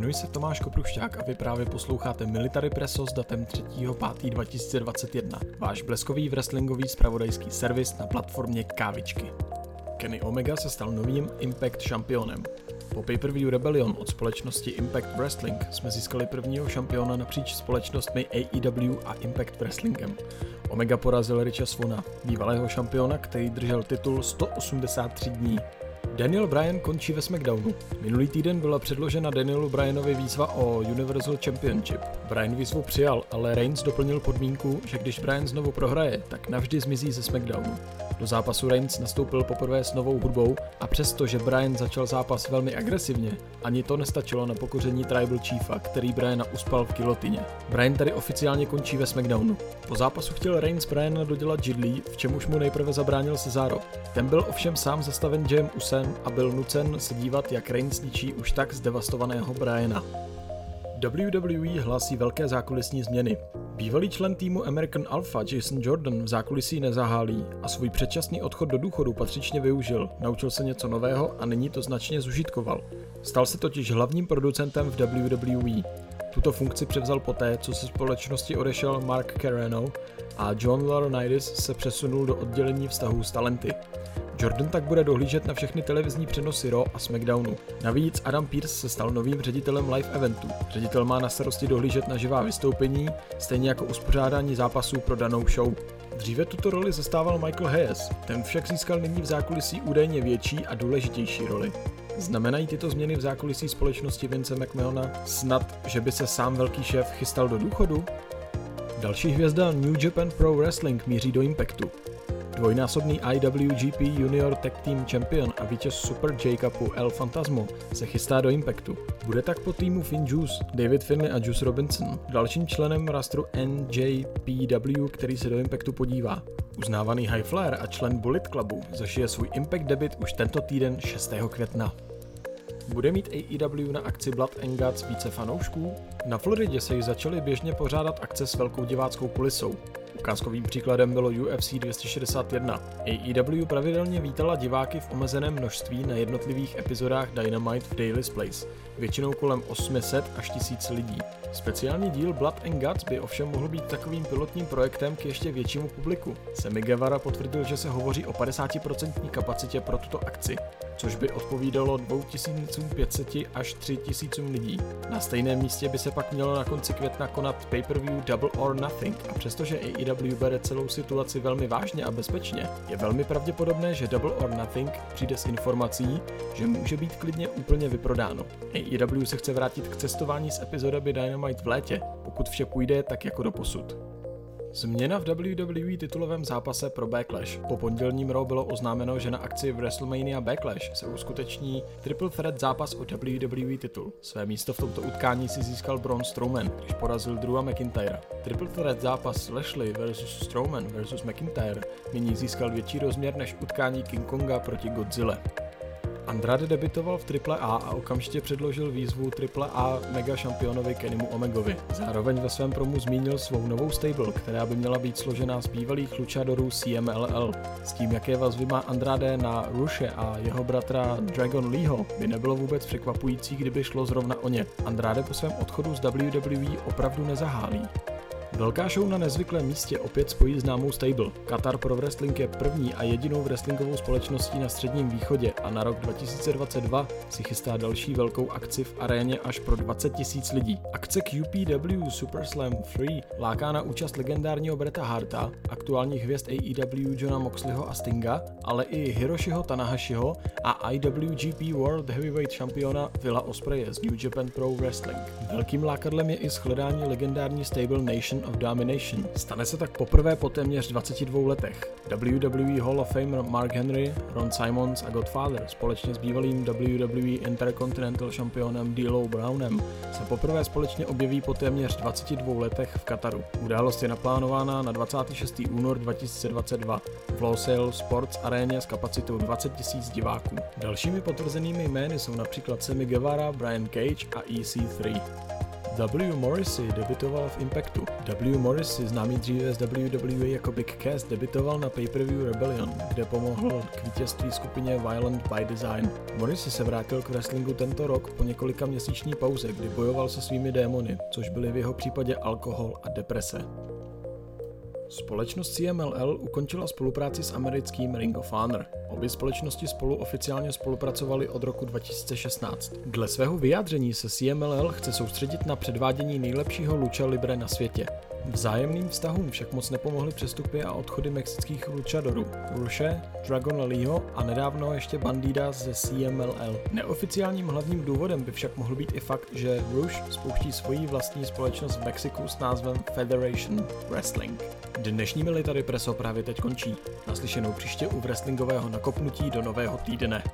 Jmenuji se Tomáš Koprušťák a vy právě posloucháte Military Presso s datem 3.5.2021, váš bleskový wrestlingový spravodajský servis na platformě Kávičky. Kenny Omega se stal novým Impact šampionem. Po pay-per-view Rebellion od společnosti Impact Wrestling jsme získali prvního šampiona napříč společnostmi AEW a Impact Wrestlingem. Omega porazil Richa Svona, bývalého šampiona, který držel titul 183 dní. Daniel Bryan končí ve SmackDownu. Minulý týden byla předložena Danielu Bryanovi výzva o Universal Championship. Bryan výzvu přijal, ale Reigns doplnil podmínku, že když Bryan znovu prohraje, tak navždy zmizí ze SmackDownu. Do zápasu Reigns nastoupil poprvé s novou hudbou a přesto, že Bryan začal zápas velmi agresivně, ani to nestačilo na pokoření Tribal Chiefa, který Bryana uspal v kilotině. Bryan tady oficiálně končí ve SmackDownu. Po zápasu chtěl Reigns Bryana dodělat židlí, v čemuž mu nejprve zabránil Cesaro. Ten byl ovšem sám zastaven Jam Usem a byl nucen se dívat, jak Reigns ničí už tak zdevastovaného Bryana. WWE hlásí velké zákulisní změny. Bývalý člen týmu American Alpha Jason Jordan v zákulisí nezahálí a svůj předčasný odchod do důchodu patřičně využil, naučil se něco nového a nyní to značně zužitkoval. Stal se totiž hlavním producentem v WWE. Tuto funkci převzal poté, co se společnosti odešel Mark Carano a John Laurinaitis se přesunul do oddělení vztahů s talenty. Jordan tak bude dohlížet na všechny televizní přenosy Raw a SmackDownu. Navíc Adam Pearce se stal novým ředitelem live eventu. Ředitel má na starosti dohlížet na živá vystoupení, stejně jako uspořádání zápasů pro danou show. Dříve tuto roli zastával Michael Hayes, ten však získal nyní v zákulisí údajně větší a důležitější roli. Znamenají tyto změny v zákulisí společnosti Vince McMahona snad, že by se sám velký šéf chystal do důchodu? Další hvězda New Japan Pro Wrestling míří do Impactu. Dvojnásobný IWGP Junior Tag Team Champion a vítěz Super J Cupu El Fantasmo se chystá do Impactu. Bude tak po týmu Finn Juice, David Finley a Juice Robinson dalším členem rastru NJPW, který se do Impactu podívá. Uznávaný High Flyer a člen Bullet Clubu zažije svůj Impact debit už tento týden 6. května. Bude mít AEW na akci Blood and Guts více fanoušků? Na Floridě se již začaly běžně pořádat akce s velkou diváckou kulisou. Ukázkovým příkladem bylo UFC 261. AEW pravidelně vítala diváky v omezeném množství na jednotlivých epizodách Dynamite v Daily's Place, většinou kolem 800 až 1000 lidí. Speciální díl Blood and Guts by ovšem mohl být takovým pilotním projektem k ještě většímu publiku. Semi Guevara potvrdil, že se hovoří o 50% kapacitě pro tuto akci, což by odpovídalo 2500 až 3000 lidí. Na stejném místě by se pak mělo na konci května konat pay-per-view Double or Nothing a přestože AEW bere celou situaci velmi vážně a bezpečně, je velmi pravděpodobné, že Double or Nothing přijde s informací, že může být klidně úplně vyprodáno. AEW se chce vrátit k cestování z epizodami Dynamite v létě, pokud vše půjde tak jako do posud. Změna v WWE titulovém zápase pro Backlash. Po pondělním Raw bylo oznámeno, že na akci v WrestleMania Backlash se uskuteční Triple Threat zápas o WWE titul. Své místo v tomto utkání si získal Braun Strowman, když porazil Drewa McIntyre. Triple Threat zápas Lashley vs. Strowman vs. McIntyre nyní získal větší rozměr než utkání King Konga proti Godzilla. Andrade debitoval v AAA a okamžitě předložil výzvu AAA mega šampionovi Kennymu Omegovi. Zároveň ve svém promu zmínil svou novou stable, která by měla být složená z bývalých luchadorů CMLL. S tím, jaké vazby má Andrade na Ruše a jeho bratra Dragon Leeho, by nebylo vůbec překvapující, kdyby šlo zrovna o ně. Andrade po svém odchodu z WWE opravdu nezahálí. Velká show na nezvyklém místě opět spojí známou stable. Qatar Pro Wrestling je první a jedinou wrestlingovou společností na středním východě a na rok 2022 si chystá další velkou akci v aréně až pro 20 tisíc lidí. Akce QPW Super Slam 3 láká na účast legendárního Breta Harta, aktuálních hvězd AEW Johna Moxleyho a Stinga, ale i Hiroshiho Tanahashiho a IWGP World Heavyweight šampiona Villa Ospreje z New Japan Pro Wrestling. Velkým lákadlem je i shledání legendární stable Nation of Domination. Stane se tak poprvé po téměř 22 letech. WWE Hall of Famer Mark Henry, Ron Simons a Godfather společně s bývalým WWE Intercontinental šampionem D'Lo Brownem se poprvé společně objeví po téměř 22 letech v Kataru. Událost je naplánována na 26. únor 2022 v Losail Sports aréně s kapacitou 20 000 diváků. Dalšími potvrzenými jmény jsou například Sammy Guevara, Brian Cage a EC3. W. Morrissey debitoval v Impactu. W. Morrissey, známý dříve z WWE jako Big Cass, debitoval na pay-per-view Rebellion, kde pomohl k vítězství skupině Violent by Design. Morrissey se vrátil k wrestlingu tento rok po několika měsíční pauze, kdy bojoval se svými démony, což byly v jeho případě alkohol a deprese. Společnost CMLL ukončila spolupráci s americkým Ring of Honor. Obě společnosti spolu oficiálně spolupracovaly od roku 2016. Dle svého vyjádření se CMLL chce soustředit na předvádění nejlepšího lucha libre na světě. Vzájemným vztahům však moc nepomohly přestupy a odchody mexických luchadorů. Ruše, Dragon Leeho a nedávno ještě Bandida ze CMLL. Neoficiálním hlavním důvodem by však mohl být i fakt, že Rush spouští svoji vlastní společnost v Mexiku s názvem Federation Wrestling. Dnešní Military Preso právě teď končí. Naslyšenou příště u wrestlingového nakopnutí do nového týdne.